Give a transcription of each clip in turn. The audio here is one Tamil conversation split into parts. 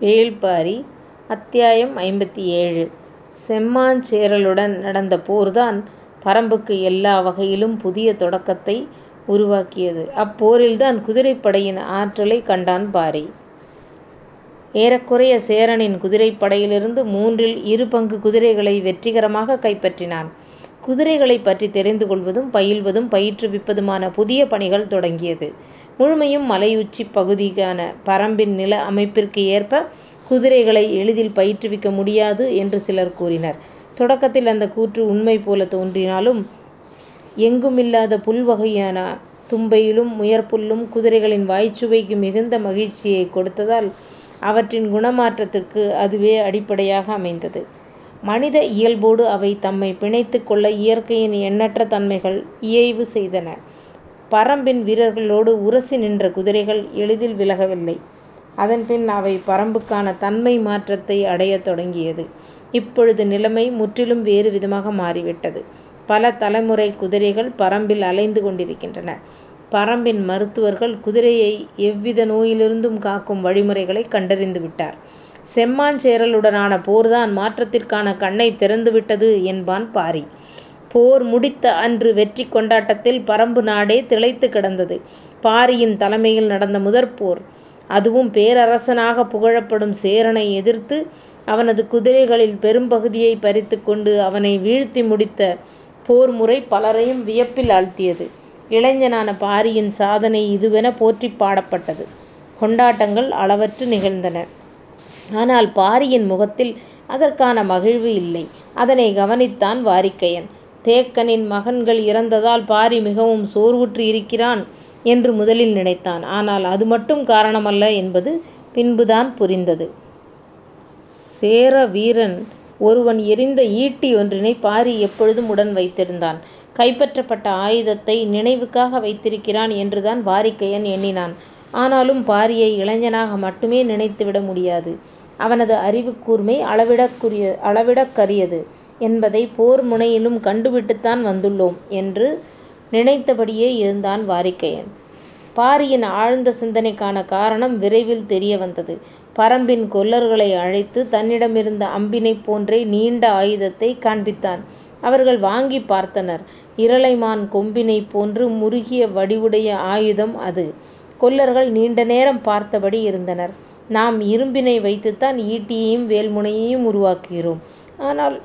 வேள்பாரி அத்தியாயம் ஐம்பத்தி ஏழு செம்மாஞ்சேரலுடன் நடந்த போர்தான் பரம்புக்கு எல்லா வகையிலும் புதிய தொடக்கத்தை உருவாக்கியது. அப்போரில்தான் குதிரைப்படையின் ஆற்றலை கண்டான் பாரி. ஏறக்குறைய சேரனின் குதிரைப்படையிலிருந்து மூன்றில் இரு பங்கு குதிரைகளை வெற்றிகரமாகக் கைப்பற்றினான். குதிரைகளைப் பற்றித் தெரிந்து கொள்வதும் பயில்வதும் பயிற்றுவிப்பதுமான புதிய பணிகள் தொடங்கியது. முழுமையும் மலையுச்சிப் பகுதிக்கான பரம்பின் நில அமைப்பிற்கு ஏற்ப குதிரைகளை எளிதில் பயிற்றுவிக்க முடியாது என்று சிலர் கூறினர். தொடக்கத்தில் அந்தக் கூற்று உண்மை போலத் தோன்றினாலும் எங்குமில்லாத புல்வகையான தும்பையிலும் முயற்புல்லும் குதிரைகளின் வாய்ச்சுவைக்கு மிகுந்த மகிழ்ச்சியைக் கொடுத்ததால் அவற்றின் குணமாற்றத்திற்கு அதுவே அடிப்படையாக அமைந்தது. மனித இயல்போடு அவை தம்மைப் பிணைத்துக் கொள்ள இயற்கையின் எண்ணற்ற தன்மைகள் இயைவு செய்தன. பரம்பின் வீரர்களோடு உரசி நின்ற குதிரைகள் எளிதில் விலகவில்லை. அதன்பின் அவை பரம்புக்கான தன்மை மாற்றத்தை அடையத் தொடங்கியது. இப்பொழுது நிலைமை முற்றிலும் வேறு விதமாக மாறிவிட்டது. பல தலைமுறை குதிரைகள் பரம்பில் அலைந்து கொண்டிருக்கின்றன. பரம்பின் மருத்துவர்கள் குதிரையை எவ்வித நோயிலிருந்தும் காக்கும் வழிமுறைகளை கண்டறிந்துவிட்டார். செம்மாஞ்சேரலுடனான போர்தான் மாற்றத்திற்கான கண்ணைத் திறந்துவிட்டது என்பான் பாரி. போர் முடித்த அன்று வெற்றிக் கொண்டாட்டத்தில் பரம்பு நாடே திளைத்துக் கிடந்தது. பாரியின் தலைமையில் நடந்த முதற்போர். அதுவும் பேரரசனாகப் புகழப்படும் சேரனை எதிர்த்து அவனது குதிரைகளில் பெரும்பகுதியை பறித்துக் கொண்டு அவனை வீழ்த்தி முடித்த போர்முறை பலரையும் வியப்பில் ஆழ்த்தியது. இளைஞனான பாரியின் சாதனை இதுவென போற்றிப் பாடப்பட்டது. கொண்டாட்டங்கள் அளவற்று நிகழ்ந்தன. ஆனால் பாரியின் முகத்தில் அதற்கான மகிழ்வு இல்லை. அதனைக் கவனித்தான் வாரிக்கையன் தேக்கனின் மகன்கள் இறந்ததால் பாரி மிகவும் சோர்வுற்று இருக்கிறான் என்று முதலில் நினைத்தான். ஆனால் அது மட்டும் காரணமல்ல என்பது பின்புதான் புரிந்தது. சேர வீரன் ஒருவன் எறிந்த ஈட்டி ஒன்றினை பாரி எப்பொழுதும் உடன் வைத்திருந்தான். கைப்பற்றப்பட்ட ஆயுதத்தை நினைவுக்காக வைத்திருக்கிறான் என்றுதான் வாரிக்கையன் எண்ணினான். ஆனாலும் பாரியை இளைஞனாக மட்டுமே நினைத்துவிட முடியாது. அவனது அறிவுக் கூர்மை அளவிடற்கரியது என்பதைப் போர் முனையிலும் கண்டுவிட்டுத்தான் வந்துள்ளோம் என்று நினைத்தபடியே இருந்தான் வாரிக்கையன் பாரியின் ஆழ்ந்த சிந்தனைக்கான காரணம் விரைவில் தெரிய வந்தது. பரம்பின் கொல்லர்களை அழைத்து தன்னிடமிருந்த அம்பினைப் போன்றே நீண்ட ஆயுதத்தைக் காண்பித்தான். அவர்கள் வாங்கிப் பார்த்தனர். இரளைமான் கொம்பினைப் போன்று முறுகிய வடிவுடைய ஆயுதம் அது. கொல்லர்கள் நீண்ட நேரம் பார்த்தபடி இருந்தனர். நாம் இரும்பினை வைத்துத்தான் ஈட்டியையும் வேல்முனையையும் உருவாக்குகிறோம். ஆனால்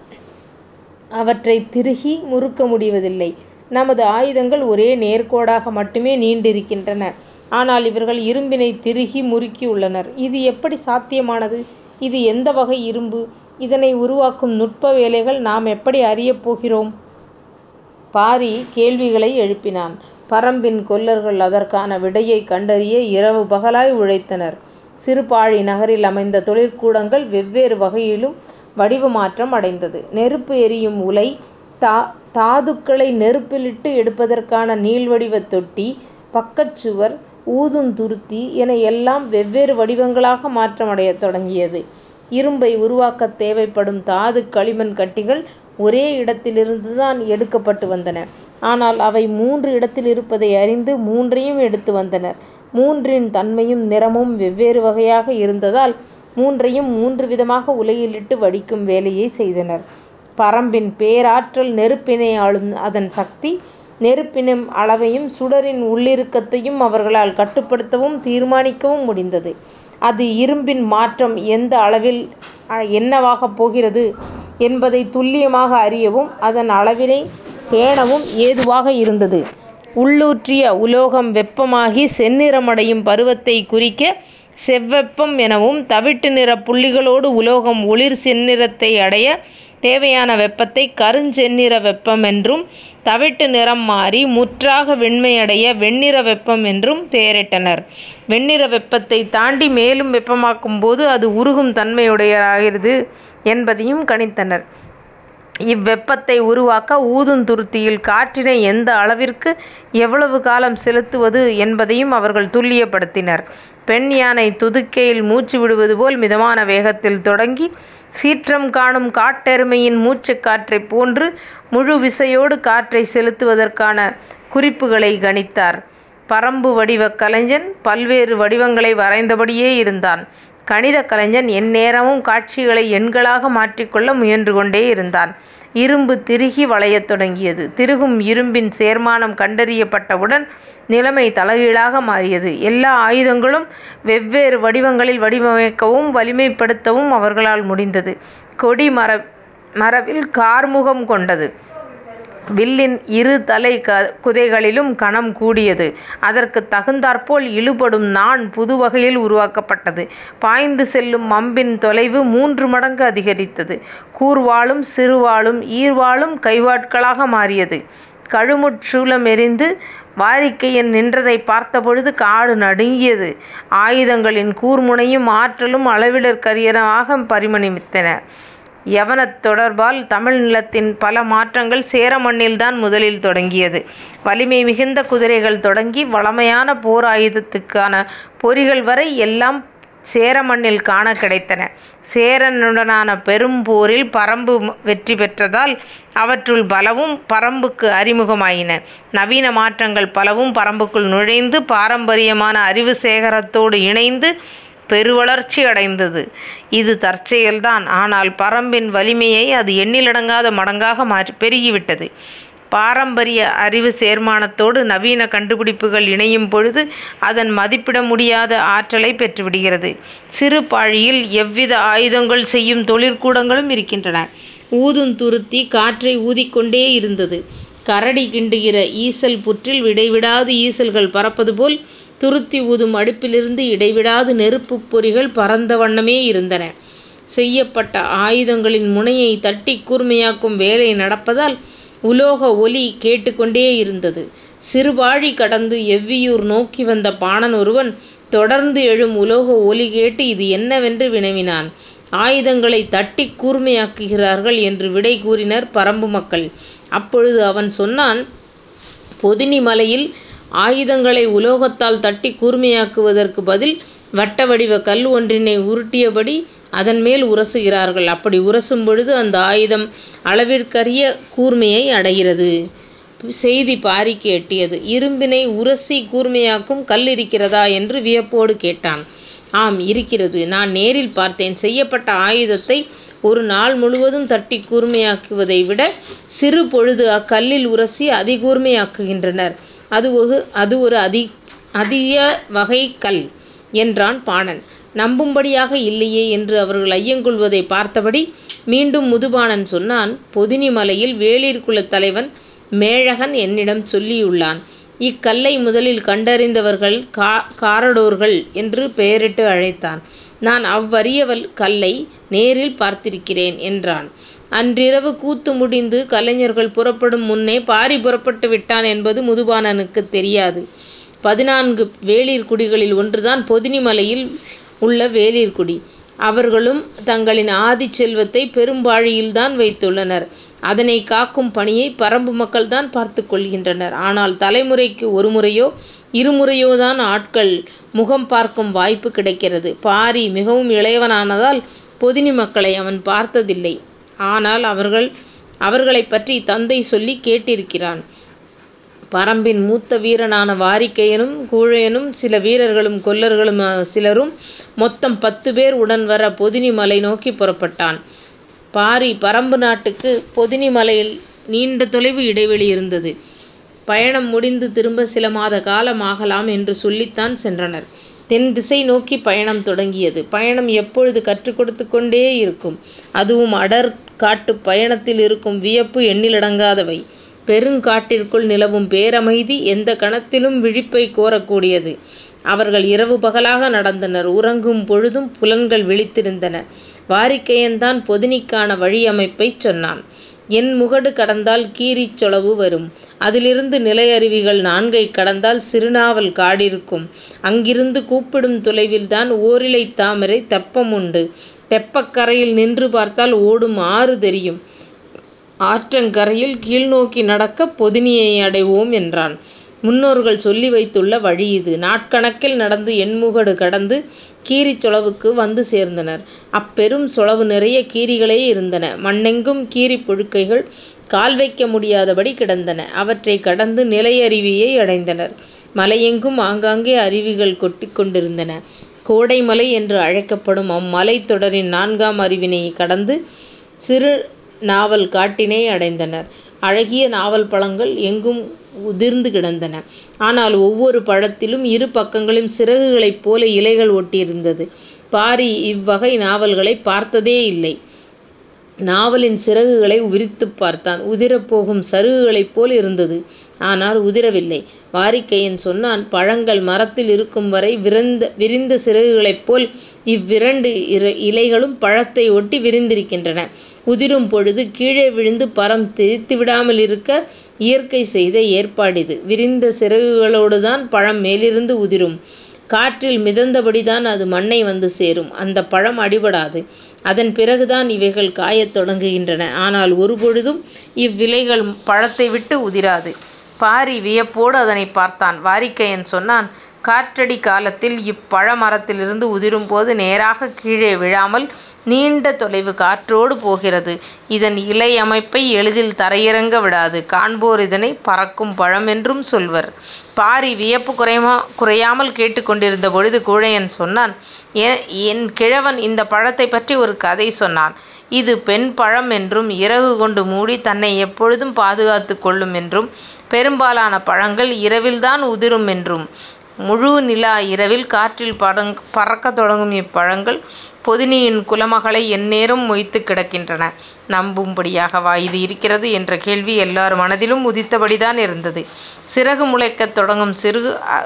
அவற்றை திருகி முறுக்க முடிவதில்லை. நமது ஆயுதங்கள் ஒரே நேர்க்கோடாக மட்டுமே நீண்டிருக்கின்றன. ஆனால் இவர்கள் இரும்பினைத் திருகி முறுக்கியுள்ளனர். இது எப்படி சாத்தியமானது? இது எந்த வகை இரும்பு? இதனை உருவாக்கும் நுட்ப வேலைகள் நாம் எப்படி அறியப் போகிறோம்? பாரி கேள்விகளை எழுப்பினான். பரம்பின் கொல்லர்கள் அதற்கான விடையைக் கண்டறிய இரவு பகலாய் உழைத்தனர். சிறுபாழி நகரில் அமைந்த தொழிற்கூடங்கள் வெவ்வேறு வகையிலும் வடிவ மாற்றம் அடைந்தது. நெருப்பு எரியும் உலை, தாதுக்களை நெருப்பிலிட்டு எடுப்பதற்கான நீள்வடிவத் தொட்டி, பக்கச் சுவர், துருத்தி என எல்லாம் வெவ்வேறு வடிவங்களாக மாற்றமடையத் தொடங்கியது. இரும்பை உருவாக்கத் தேவைப்படும் தாதுக் களிமண் கட்டிகள் ஒரே இடத்திலிருந்துதான் எடுக்கப்பட்டு வந்தன. ஆனால் அவை மூன்று இடத்தில் இருப்பதை அறிந்து மூன்றையும் எடுத்து வந்தனர். மூன்றின் தன்மையும் நிறமும் வெவ்வேறு வகையாக இருந்ததால் மூன்றையும் மூன்று விதமாக உலையிலிட்டு வடிக்கும் வேலையைச் செய்தனர். பரம்பின் பேராற்றல் நெருப்பினை ஆளும் அதன் சக்தி, நெருப்பினும் அளவையும் சுடரின் உள்ளிருக்கத்தையும் அவர்களால் கட்டுப்படுத்தவும் தீர்மானிக்கவும் முடிந்தது. அது இரும்பின் மாற்றம் எந்த அளவில் என்னவாகப் போகிறது என்பதைத் துல்லியமாக அறியவும் அதன் அளவினைப் பேணவும் ஏதுவாக இருந்தது. உள்ளூற்றிய உலோகம் வெப்பமாகிச் செந்நிறமடையும் பருவத்தைக் குறிக்க செவ்வெப்பம் எனவும் தவிட்டு நிறப் புள்ளிகளோடு உலோகம் ஒளிர் செந்நிறத்தை அடைய தேவையான வெப்பத்தைக் கருஞ்செந்நிற வெப்பம் என்றும் தவிட்டு நிறம் மாறி முற்றாக வெண்மையடைய வெண்ணிற வெப்பம் என்றும் பெயரிட்டனர். வெண்ணிற வெப்பத்தைத் தாண்டி மேலும் வெப்பமாக்கும்போது அது உருகும் தன்மையுடையதாகிறது என்பதையும் கணித்தனர். இவ்வெப்பத்தை உருவாக்க ஊதுந்துருத்தியில் காற்றினை எந்த அளவிற்கு எவ்வளவு காலம் செலுத்துவது என்பதையும் அவர்கள் துல்லியப்படுத்தினர். பெண் யானை துதுக்கையில் மூச்சு விடுவதுபோல் மிதமான வேகத்தில் தொடங்கி சீற்றம் காணும் காட்டெருமையின் மூச்சு காற்றைப் போன்று முழு விசையோடு காற்றைச் செலுத்துவதற்கான குறிப்புகளைக் கணித்தார். பரம்பு வடிவக் கலைஞன் பல்வேறு வடிவங்களை வரைந்தபடியே இருந்தான். கணிதக் கலைஞன் எந்நேரமும் காட்சிகளை எண்களாக மாற்றிக்கொள்ள முயன்று கொண்டே இருந்தான். இரும்பு திருகி வளையத் தொடங்கியது. திருகும் இரும்பின் சேர்மானம் கண்டறியப்பட்டவுடன் நிலைமை தலைகீழாக மாறியது. எல்லா ஆயுதங்களும் வெவ்வேறு வடிவங்களில் வடிவமைக்கவும் வலிமைப்படுத்தவும் அவர்களால் முடிந்தது. கொடி மரவில் கார்முகம் கொண்டது. வில்லின் இரு தலைக் குதைகளிலும் கனம் கூடியது. அதற்குத் தகுந்தாற்போல் இழுபடும் நாண் புதுவகையில் உருவாக்கப்பட்டது. பாய்ந்து செல்லும் அம்பின் தொலைவு மூன்று மடங்கு அதிகரித்தது. கூர்வாளும் சிறுவாளும் ஈர்வாளும் கைவாட்களாக மாறியது. கழுமுட் சூலமெறிந்து வாரிக்கையன் நின்றதைப் பார்த்தபொழுது காடு நடுங்கியது. ஆயுதங்களின் கூர்முனையும் ஆற்றலும் அளவிடற்கரியனவாகப் பரிணமித்தன. யவனத் தொடர்பால் தமிழ் நிலத்தின் பல மாற்றங்கள் சேர மண்ணில்தான் முதலில் தொடங்கியது. வலிமை மிகுந்த குதிரைகள் தொடங்கி வழமையான போர் ஆயுதத்துக்கான பொறிகள் வரை எல்லாம் சேர மண்ணில் காணக் கிடைத்தன. சேரனுடனான பெரும் போரில் பறம்பு வெற்றி பெற்றதால் அவற்றுள் பலவும் பறம்புக்கு அறிமுகமாயின. நவீன மாற்றங்கள் பலவும் பறம்புக்குள் நுழைந்து பாரம்பரியமான அறிவு சேகரத்தோடு இணைந்து பெருவளர்ச்சி அடைந்தது. இது தற்செயல்தான். ஆனால் பறம்பின் வலிமையை அது எண்ணிலடங்காத மடங்காக பெருகிவிட்டது. பாரம்பரிய அறிவு சேர்மானத்தோடு நவீன கண்டுபிடிப்புகள் இணையும் பொழுது அதன் மதிப்பிட முடியாத ஆற்றலை பெற்றுவிடுகிறது. சிறு பாழியில் எவ்வித ஆயுதங்கள் செய்யும் தொழிற்கூடங்களும் இருக்கின்றன. ஊதும் துருத்தி காற்றை ஊதிக்கொண்டே இருந்தது. கரடி கிண்டுகிற ஈசல் புற்றில் இடைவிடாது ஈசல்கள் பறப்பதுபோல் துருத்தி ஊதும் அடுப்பிலிருந்து இடைவிடாது நெருப்புப் பொறிகள் பறந்த வண்ணமே இருந்தன. செய்யப்பட்ட ஆயுதங்களின் முனையைத் தட்டிக் கூர்மையாக்கும் வேலை நடப்பதால் உலோக ஒலி கேட்டுக்கொண்டே இருந்தது. சிறுபாழி கடந்து எவ்வியூர் நோக்கி வந்த பாணன் ஒருவன் தொடர்ந்து எழும் உலோக ஒலி கேட்டு இது என்னவென்று வினவினான். ஆயுதங்களைத் தட்டிக் கூர்மையாக்குகிறார்கள் என்று விடை கூறினர் பறம்பு மக்கள். அப்பொழுது அவன் சொன்னான் பொதினி மலையில் ஆயுதங்களை உலோகத்தால் தட்டிக் கூர்மையாக்குவதற்குப் பதில் வட்ட வடிவ கல் ஒன்றினை உருட்டியபடி அதன்மேல் உரசுகிறார்கள். அப்படி உரசும் பொழுது அந்த ஆயுதம் அளவிற்கரிய கூர்மையை அடைகிறது. செய்தி பாரிக்கு எட்டியது. இரும்பினை உரசி கூர்மையாக்கும் கல் இருக்கிறதா? என்று வியப்போடு கேட்டான். ஆம் இருக்கிறது. நான் நேரில் பார்த்தேன். செய்யப்பட்ட ஆயுதத்தை ஒரு நாள் முழுவதும் தட்டிக் கூர்மையாக்குவதை விட சிறு பொழுது அக்கல்லில் உரசி அதிகூர்மையாக்குகின்றனர். அது ஒரு அதி அதிக வகை கல் என்றான் பாணன். நம்பும்படியாக இல்லையே என்று அவர்கள் ஐயங்கொள்வதைப் பார்த்தபடி மீண்டும் முதுபாணன் சொன்னான் பொதினி மலையில் வேளிர் குலத் தலைவன் மேழகன் என்னிடம் சொல்லியுள்ளான். இக்கல்லை முதலில் கண்டறிந்தவர்கள் காரடோர்கள் என்று பெயரிட்டு அழைத்தான். நான் அவ்வரிய கல்லை நேரில் பார்த்திருக்கிறேன் என்றான். அன்றிரவு கூத்து முடிந்து கலைஞர்கள் புறப்படும் முன்னே பாரி புறப்பட்டு விட்டான் என்பது முதுபாணனுக்குத் தெரியாது. பதினான்கு வேளிர் குடிகளில் ஒன்றுதான் பொதினிமலையில் உள்ள வேளிர்குடி. அவர்களும் தங்களின் ஆதிச் செல்வத்தைப் பெரும்பாழியில்தான் வைத்துள்ளனர். அதனைக் காக்கும் பணியை பறம்பு மக்கள்தான் பார்த்துக் கொள்கின்றனர். ஆனால் தலைமுறைக்கு ஒருமுறையோ இருமுறையோதான் ஆட்கள் முகம் பார்க்கும் வாய்ப்பு கிடைக்கிறது. பாரி மிகவும் இளையவனானதால் பொதினி மக்களை அவன் பார்த்ததில்லை. ஆனால் அவர்களைப் பற்றித் தந்தை சொல்லிக் கேட்டிருக்கிறான். பறம்பின் மூத்த வீரனான வாரிக்கையனும் கூழையனும் சில வீரர்களும் கொல்லர்களும் சிலரும் மொத்தம் பத்துப்பேர் உடன் வர பொதினி மலை நோக்கிப் புறப்பட்டான். பாரி பறம்பு நாட்டுக்குப் பொதினி மலையில் நீண்ட தொலைவு இடைவெளி இருந்தது. பயணம் முடிந்து திரும்பச் சில மாத காலம் ஆகலாம் என்று சொல்லித்தான் சென்றனர். தென் திசை நோக்கிப் பயணம் தொடங்கியது. பயணம் எப்பொழுது கற்றுக் கொடுத்துக் கொண்டே இருக்கும். அதுவும் அடர் காட்டுப் பயணத்தில் இருக்கும் வியப்பு எண்ணிலடங்காதவை. பெருங்காட்டிற்குள் நிலவும் பேரமைதி எந்தக் கணத்திலும் விழிப்பைக் கோரக்கூடியது அவர்கள் இரவு பகலாக நடந்தனர். உறங்கும் பொழுதும் புலன்கள் விழித்திருந்தன. வாரிக்கையன்தான் பொதினிக்கான வழியமைப்பைச் சொன்னான். எண் முகடு கடந்தால் கீரிச் சொளவு வரும். அதிலிருந்து நிலையருவிகள் நான்கைக் கடந்தால் சிறுநாவல் காடிருக்கும். அங்கிருந்து கூப்பிடும் தொலைவில்தான் ஓரிலைத் தாமரை தெப்பம் உண்டு. தெப்பக் கரையில் நின்று பார்த்தால் ஓடும் ஆறு தெரியும். ஆற்றங்கரையில் கீழ்நோக்கி நடக்கப் பொதினியை அடைவோம் என்றான். முன்னோர்கள் சொல்லி வைத்துள்ள வழி இது. நாட்கணக்கில் நடந்து எண்முகடு கடந்து கீரிச் சொளவுக்கு வந்து சேர்ந்தனர். அப்பெரும் சொளவு நிறைய கீரிகளே இருந்தன. மண்ணெங்கும் கீரிப் புழுக்கைகள் கால் வைக்க முடியாதபடி கிடந்தன. அவற்றைக் கடந்து நிலையருவியை அடைந்தனர். மலையெங்கும் ஆங்காங்கே அருவிகள் கொட்டிக் கொண்டிருந்தன. கோடைமலை என்று அழைக்கப்படும் அம்மலைத் தொடரின் நான்காம் அருவினைக் கடந்து சிறு நாவல் காட்டினை அடைந்தனர். அழகிய நாவல் பழங்கள் எங்கும் உதிர்ந்து கிடந்தன. ஆனால் ஒவ்வொரு பழத்திலும் இரு பக்கங்களிலும் சிறகுகளைப் போல இலைகள் ஒட்டியிருந்தது. பாரி இவ்வகை நாவல்களைப் பார்த்ததே இல்லை. நாவலின் சிறகுகளை விரித்துப் பார்த்தான். உதிரப் போகும் சருகுகளைப் போல் இருந்தது. ஆனால் உதிரவில்லை. வாரிக்கையன் சொன்னான் பழங்கள் மரத்தில் இருக்கும் வரை விரிந்த சிறகுகளைப் போல் இவ்விரண்டு இலைகளும் பழத்தை ஒட்டி விரிந்திருக்கின்றன. உதிரும் பொழுது கீழே விழுந்து பழம் தெறித்துவிடாமலிருக்க இயற்கை செய்த ஏற்பாடிது. விரிந்த சிறகுகளோடுதான் பழம் மேலிருந்து உதிரும். காற்றில் மிதந்தபடிதான் அது மண்ணை வந்து சேரும். அந்தப் பழம் அடிபடாது. அதன் பிறகுதான் இவைகள் காயத் தொடங்குகின்றன. ஆனால் ஒருபொழுதும் இவ்விலைகள் பழத்தை விட்டு உதிராது. பாரி வியப்போடு அதனைப் பார்த்தான். வாரிக்கையன் சொன்னான் காற்றடி காலத்தில் இப்பழ மரத்திலிருந்து உதிரும்போது நேராகக் கீழே விழாமல் நீண்ட தொலைவு காற்றோடு போகிறது. இதன் இலை அமைப்பை எளிதில் தரையிறங்க விடாது. காண்போர் இதனைப் பறக்கும் பழம் என்றும் சொல்வர். பாரி வியப்பு குறையாமல் கேட்டுக் கொண்டிருந்த பொழுது கூழையன் சொன்னான் என் கிழவன் இந்தப் பழத்தைப் பற்றி ஒரு கதை சொன்னான். இது பெண் பழம் என்றும் இறகு கொண்டு மூடி தன்னை எப்பொழுதும் பாதுகாத்துக் கொள்ளும் என்றும் பெரும்பாலான பழங்கள் இரவில்தான் உதிரும் என்றும். முழு நிலா இரவில் காற்றில் படங் பறக்கத் தொடங்கும் இப்பழங்கள் பொதினியின் குலமகளை எந்நேரம் மொய்த்துக் கிடக்கின்றன. நம்பும்படியாகவா இது இருக்கிறது? என்ற கேள்வி எல்லார் மனதிலும் உதித்தபடிதான் இருந்தது. சிறகு முளைக்கத் தொடங்கும்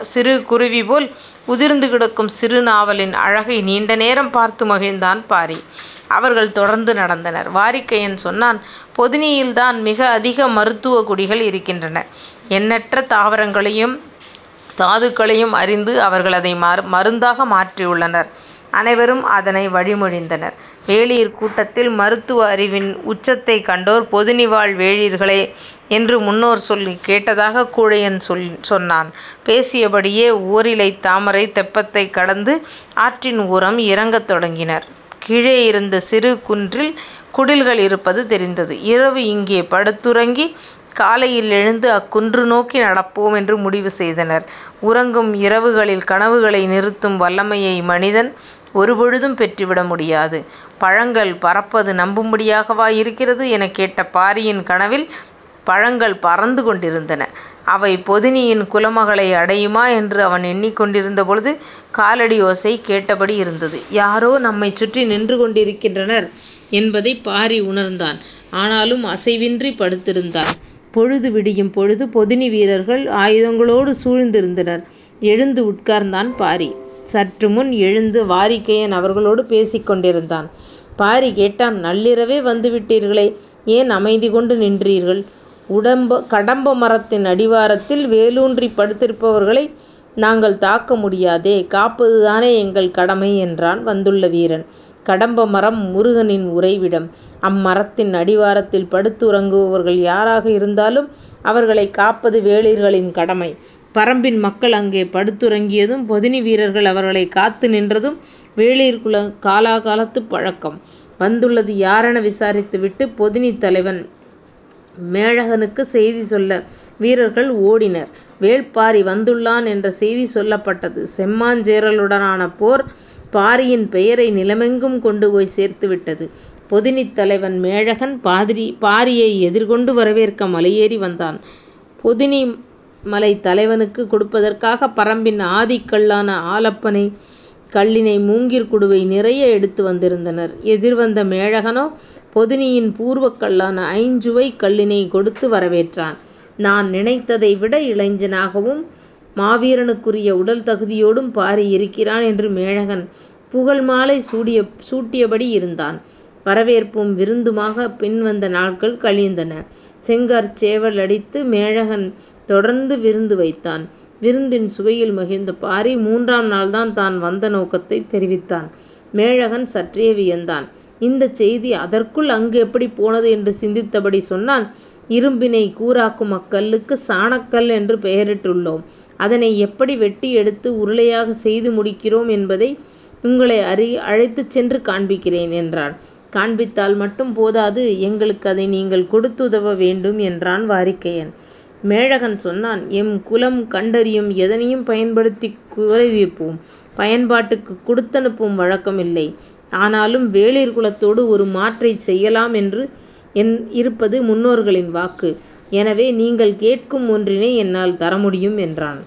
சிறு குருவிபோல் உதிர்ந்து கிடக்கும் சிறு நாவலின் அழகை நீண்ட நேரம் பார்த்து மகிழ்ந்தான் பாரி. அவர்கள் தொடர்ந்து நடந்தனர். வாரிக்கையன் சொன்னான் பொதினியில்தான் மிக அதிக மருத்துவ குடிகள் இருக்கின்றன. எண்ணற்ற தாவரங்களையும் தாதுக்களையும் அறிந்து அவர்கள் அதை மருந்தாக மாற்றியுள்ளனர். அனைவரும் அதனை வழிமொழிந்தனர். வேளிர் கூட்டத்தில் மருத்துவ அறிவின் உச்சத்தைக் கண்டோர் பொதினிவாழ் வேளிர்களே என்று முன்னோர் சொல்லிக் கேட்டதாகக் கூழையன் சொன்னான். பேசியபடியே ஓரிலைத் தாமரைத் தெப்பத்தைக் கடந்து ஆற்றின் ஓரம் இறங்கத் தொடங்கினர். கீழே இருந்த சிறு குன்றில் குடில்கள் இருப்பது தெரிந்தது. இரவு இங்கே படுத்துறங்கி காலையில் எழுந்து அக்குன்று நோக்கி நடப்போம் என்று முடிவு செய்தனர். உறங்கும் இரவுகளில் கனவுகளை நிறுத்தும் வல்லமையை மனிதன் ஒருபொழுதும் பெற்றுவிட முடியாது. பழங்கள் பறப்பது நம்பும்படியாகவா இருக்கிறது? எனக் கேட்ட பாரியின் கனவில் பழங்கள் பறந்து கொண்டிருந்தன. அவை பொதினியின் குலமகளை அடையுமா என்று அவன் எண்ணிக் கொண்டிருந்த பொழுது காலடி ஓசை கேட்டபடி இருந்தது. யாரோ நம்மைச் சுற்றி நின்று கொண்டிருக்கின்றனர் என்பதைப் பாரி உணர்ந்தான். ஆனாலும் அசைவின்றிப் படுத்திருந்தான். பொழுது விடியும் பொழுது பொதினி வீரர்கள் ஆயுதங்களோடு சூழ்ந்திருந்தனர். எழுந்து உட்கார்ந்தான் பாரி. சற்று முன் எழுந்து வாரிக்கையன் அவர்களோடு பேசிக் கொண்டிருந்தான். பாரி கேட்டான் நள்ளிரவே வந்துவிட்டீர்களே ஏன் அமைதி கொண்டு நின்றீர்கள்? கடம்ப மரத்தின் அடிவாரத்தில் வேலூன்றி படுத்திருப்பவர்களை நாங்கள் தாக்க முடியாதே. காப்பதுதானே எங்கள் கடமை என்றான் வந்துள்ள வீரன். கடம்ப மரம் முருகனின் உறைவிடம். அம்மரத்தின் அடிவாரத்தில் படுத்துறங்குபவர்கள் யாராக இருந்தாலும் அவர்களைக் காப்பது வேளிர்களின் கடமை. பரம்பின் மக்கள் அங்கே படுத்துறங்கியதும் பொதினி வீரர்கள் அவர்களைக் காத்து நின்றதும் வேளிர் குல காலாகாலத்துப் பழக்கம். வந்துள்ளது யாரென விசாரித்துவிட்டுப் பொதினித் தலைவன் மேழகனுக்குச் செய்தி சொல்ல வீரர்கள் ஓடினர். வேள்பாரி வந்துள்ளான் என்ற செய்தி சொல்லப்பட்டது. செம்மாஞ்சேரலுடனான போர் பாரியின் பெயரை நிலமெங்கும் கொண்டு போய் சேர்த்துவிட்டது. பொதினித் தலைவன் மேழகன் பாதிரி பாரியை எதிர்கொண்டு வரவேற்க மலையேறி வந்தான். பொதினி மலைத் தலைவனுக்குக் கொடுப்பதற்காகப் பரம்பின் ஆதிக் கல்லான கல்லினை மூங்கிற் குடுவை நிறைய எடுத்து வந்திருந்தனர். எதிர்வந்த மேழகனோ பொதினியின் பூர்வக் கல்லான ஐஞ்சுவைக் கல்லினைக் கொடுத்து வரவேற்றான். நான் நினைத்ததை விட இளைஞனாகவும் மாவீரனுக்குரிய உடல் தகுதியோடும் பாரி இருக்கிறான் என்று மேழகன் சூடிய சூட்டியபடி இருந்தான். வரவேற்பும் விருந்துமாகப் பின்வந்த நாட்கள் கழிந்தன. செங்கற் சேவல் அடித்து மேழகன் தொடர்ந்து விருந்து வைத்தான். விருந்தின் சுவையில் மகிழ்ந்த பாரி மூன்றாம் நாள்தான் தான் வந்த நோக்கத்தைத் தெரிவித்தான். மேழகன் சற்றே வியந்தான். இந்தச் செய்தி அதற்குள் அங்கு எப்படிப் போனது என்று சிந்தித்தபடி சொன்னான் இரும்பினைக் கூராக்கும் அக்கல்லுக்குச் சாணக்கல் என்று பெயரிட்டுள்ளோம். அதனை எப்படி வெட்டி எடுத்து உருளையாகச் செய்து முடிக்கிறோம் என்பதை உங்களை அழைத்துச் சென்று காண்பிக்கிறேன் என்றான். காண்பித்தால் மட்டும் போதாது எங்களுக்கு அதை நீங்கள் கொடுத்துதவ வேண்டும் என்றான் வாரிக்கையன். மேழகன் சொன்னான் எம் குலம் கண்டறியும் எதனையும் பயன்படுத்திக் குறை தீர்ப்போம். பயன்பாட்டுக்கு கொடுத்தனுப்பும் வழக்கம் இல்லை. ஆனாலும் வேளிர் குலத்தோடு ஒரு மாற்றைச் செய்யலாம் என்று என் இருப்பது முன்னோர்களின் வாக்கு. எனவே நீங்கள் கேட்கும் ஒன்றினை என்னால் தரமுடியும் என்றான்.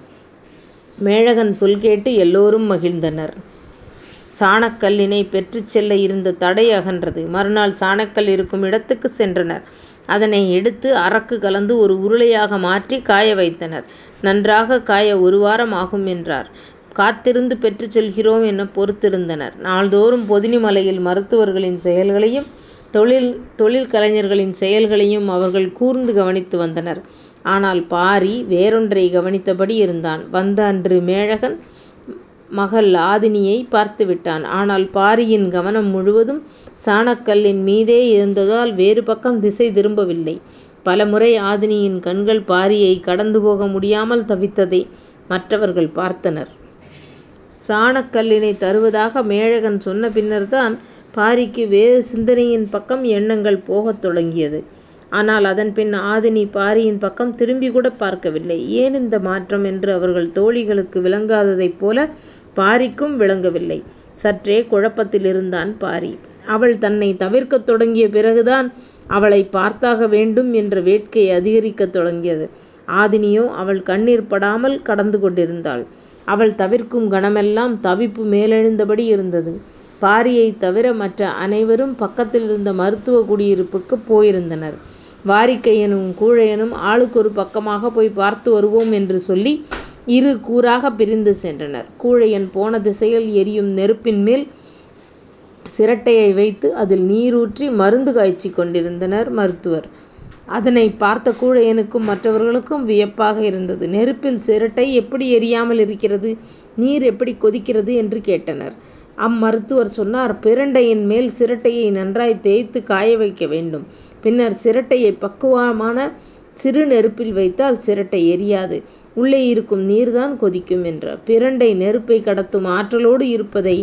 மேழகன் சொல் கேட்டு எல்லோரும் மகிழ்ந்தனர். சாணக்கல்லினைப் பெற்றுச் செல்ல இருந்த தடை அகன்றது. மறுநாள் சாணக்கல் இருக்கும் இடத்துக்குச் சென்றனர். அதனை எடுத்து அரக்கு கலந்து ஒரு உருளையாக மாற்றிக் காய வைத்தனர். நன்றாகக் காய ஒரு வாரம் ஆகும் என்றார். காத்திருந்து பெற்றுச் செல்கிறோம் எனப் பொறுத்திருந்தனர். நாள்தோறும் பொதினி மலையில் மருத்துவர்களின் செயல்களையும் தொழில் கலைஞர்களின் செயல்களையும் அவர்கள் கூர்ந்து கவனித்து வந்தனர். ஆனால் பாரி வேறொன்றை கவனித்தபடி இருந்தான். வந்த அன்று மேழகன் மகள் ஆதினியைப் பார்த்துவிட்டான். ஆனால் பாரியின் கவனம் முழுவதும் சாணக்கல்லின் மீதே இருந்ததால் வேறு பக்கம் திசை திரும்பவில்லை. பலமுறை ஆதினியின் கண்கள் பாரியை கடந்து போக முடியாமல் தவித்ததை மற்றவர்கள் பார்த்தனர். சாணக்கல்லினை தருவதாக மேழகன் சொன்ன பின்னர்தான் பாரிக்கு வேறு சிந்தனையின் பக்கம் எண்ணங்கள் போகத் தொடங்கியது. ஆனால் அதன்பின் ஆதினி பாரியின் பக்கம் திரும்பிக்கூடப் பார்க்கவில்லை. ஏன் இந்த மாற்றம் என்று அவர்கள் தோழிகளுக்கு விளங்காததைப் போல பாரிக்கும் விளங்கவில்லை. சற்றே குழப்பத்திலிருந்தான் பாரி. அவள் தன்னைத் தவிர்க்கத் தொடங்கிய பிறகுதான் அவளைப் பார்த்தாக வேண்டும் என்ற வேட்கை அதிகரிக்கத் தொடங்கியது. ஆதினியோ அவள் கண்ணிற் படாமல் கடந்து கொண்டிருந்தாள். அவள் தவிர்க்கும் கணமெல்லாம் தவிப்பு மேலெழுந்தபடி இருந்தது. பாரியைத் தவிர மற்ற அனைவரும் பக்கத்திலிருந்த மருத்துவக் குடியிருப்புக்குப் போயிருந்தனர். வாரிக்கையனும் கூழையனும் ஆளுக்கொரு பக்கமாகப் போய்ப் பார்த்து வருவோம் என்று சொல்லி இரு கூறாகப் பிரிந்து சென்றனர். கூழையன் போன திசையில் எரியும் நெருப்பின்மேல் சிரட்டையை வைத்து அதில் நீரூற்றி மருந்து காய்ச்சிக் கொண்டிருந்தனர் மருத்துவர். அதனைப் பார்த்த கூழையனுக்கும் மற்றவர்களுக்கும் வியப்பாக இருந்தது. நெருப்பில் சிரட்டை எப்படி எரியாமல் இருக்கிறது? நீர் எப்படிக் கொதிக்கிறது? என்று கேட்டனர். அம்மருத்துவர் சொன்னார் பிரண்டையின் மேல் சிரட்டையை நன்றாய் தேய்த்து காய வைக்க வேண்டும். பின்னர் சிரட்டையை பக்குவமான சிறு நெருப்பில் வைத்தால் சிரட்டை எரியாது. உள்ளே இருக்கும் நீர்தான் கொதிக்கும் என்றார். பிரண்டை நெருப்பை கடத்தும் ஆற்றலோடு இருப்பதை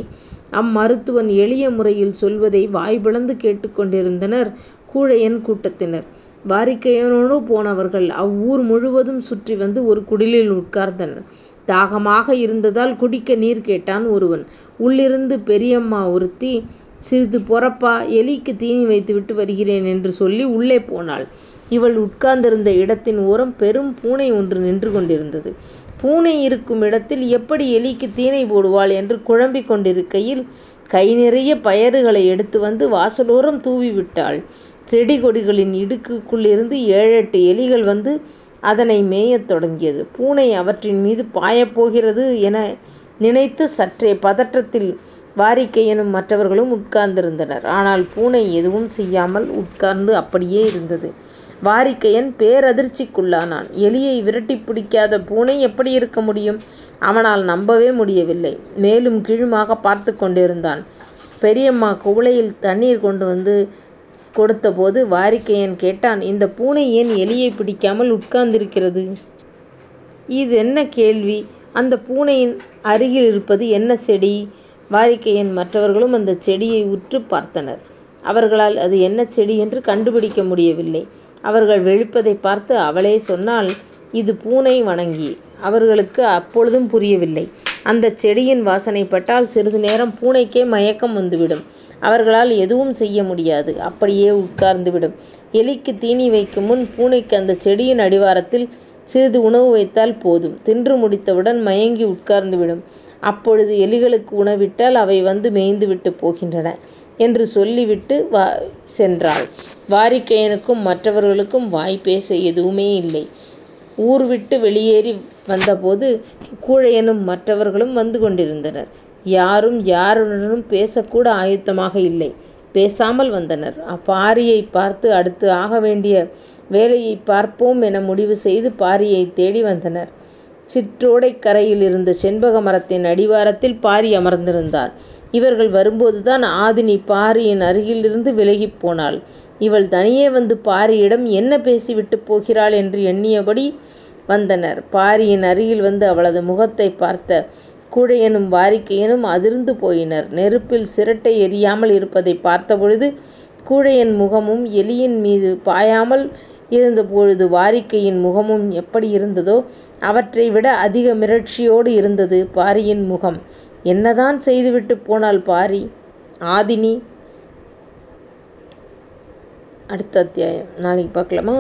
அம்மருத்துவன் எளிய முறையில் சொல்வதை வாய் கேட்டுக்கொண்டிருந்தனர் கூழையன் கூட்டத்தினர். வாரிக்கையனோடு போனவர்கள் அவ்வூர் முழுவதும் சுற்றி வந்து ஒரு குடிலில் உட்கார்ந்தனர். தாகமாக இருந்ததால் குடிக்க நீர் கேட்டான் ஒருவன். உள்ளிருந்து பெரியம்மா ஒருத்தி சிறிது பொறப்பா எலிக்கு தீனி வைத்துவிட்டு வருகிறேன் என்று சொல்லி உள்ளே போனாள். இவள் உட்கார்ந்திருந்த இடத்தின் ஓரம் பெரும் பூனை ஒன்று நின்று கொண்டிருந்தது. பூனை இருக்கும் இடத்தில் எப்படி எலிக்கு தீனி போடுவாள் என்று குழம்பிக் கொண்டிருக்கையில் கை நிறைய பயறுகளை எடுத்து வந்து வாசலோரம் தூவிவிட்டாள். செடி கொடிகளின் இடுக்குகளிலிருந்து ஏழெட்டு எலிகள் வந்து அதனை மேயத் தொடங்கியது. பூனை அவற்றின் மீது பாயப் போகிறது என நினைத்து சற்றே பதற்றத்தில் வாரிக்கையனும் மற்றவர்களும் உட்கார்ந்திருந்தனர். ஆனால் பூனை எதுவும் செய்யாமல் உட்கார்ந்து அப்படியே இருந்தது. வாரிக்கையன் பேரதிர்ச்சிக்குள்ளானான். எலியை விரட்டிப் பிடிக்காத பூனை எப்படி இருக்க முடியும்? அவனால் நம்பவே முடியவில்லை. மேலும் கீழுமாகப் பார்த்துக் கொண்டிருந்தான். பெரியம்மா குவளையில் தண்ணீர் கொண்டு வந்து கொடுத்தபோது வாரிக்கையன் கேட்டான் இந்த பூனை ஏன் எலியை பிடிக்காமல் உட்கார்ந்திருக்கிறது? இதென்ன கேள்வி? அந்த பூனையின் அருகில் இருப்பது என்ன செடி? வாரிக்கையன் மற்றவர்களும் அந்த செடியை உற்றுப் பார்த்தனர். அவர்களால் அது என்ன செடி என்று கண்டுபிடிக்க முடியவில்லை. அவர்கள் விழிப்பதைப் பார்த்து அவளே சொன்னாள் இது பூனை வணங்கி. அவர்களுக்கு அப்பொழுதும் புரியவில்லை. அந்த செடியின் வாசனை பட்டால் சிறிது நேரம் பூனைக்கே மயக்கம் வந்துவிடும். அவர்களால் எதுவும் செய்ய முடியாது. அப்படியே உட்கார்ந்துவிடும். எலிக்கு தீனி வைக்கும் முன் பூனைக்கு அந்தச் செடியின் அடிவாரத்தில் சிறிது உணவு வைத்தால் போதும். தின்று முடித்தவுடன் மயங்கி உட்கார்ந்துவிடும். அப்பொழுது எலிகளுக்கு உணவிட்டால் அவை வந்து மேய்ந்துவிட்டுப் போகின்றன என்று சொல்லிவிட்டு சென்றாள். வாரிக்கையனுக்கும் மற்றவர்களுக்கும் வாய் பேச எதுவுமே இல்லை. ஊர்விட்டு வெளியேறி வந்தபோது கூழையனும் மற்றவர்களும் வந்து கொண்டிருந்தனர். யாரும் யாருடனும் பேசக்கூட ஆயத்தமாக இல்லை. பேசாமல் வந்தனர். பாரியைப் பார்த்து அடுத்து ஆக வேண்டிய வேலையைப் பார்ப்போம் என முடிவு செய்து பாரியைத் தேடி வந்தனர். சிற்றோடைக் கரையில் இருந்த செண்பக மரத்தின் அடிவாரத்தில் பாரி அமர்ந்திருந்தார். இவர்கள் வரும்போதுதான் ஆதினி பாரியின் அருகிலிருந்து விலகிப் போனாள். இவள் தனியே வந்து பாரியிடம் என்ன பேசிவிட்டுப் போகிறாள் என்று எண்ணியபடி வந்தனர். பாரியின் அருகில் வந்து அவளது முகத்தைப் பார்த்த கூழையனும் வாரிக்கையனும் அதிர்ந்து போயினர். நெருப்பில் சிரட்டை எரியாமல் இருப்பதைப் பார்த்தபொழுது கூழையன் முகமும் எலியின் மீது பாயாமல் இருந்தபொழுது வாரிக்கையின் முகமும் எப்படி இருந்ததோ அவற்றை விட அதிக மிரட்சியோடு இருந்தது பாரியின் முகம். என்னதான் செய்துவிட்டு போனாள் பாரி ஆதினி அடுத்த அத்தியாயம் நாளைக்கு பார்க்கலாமா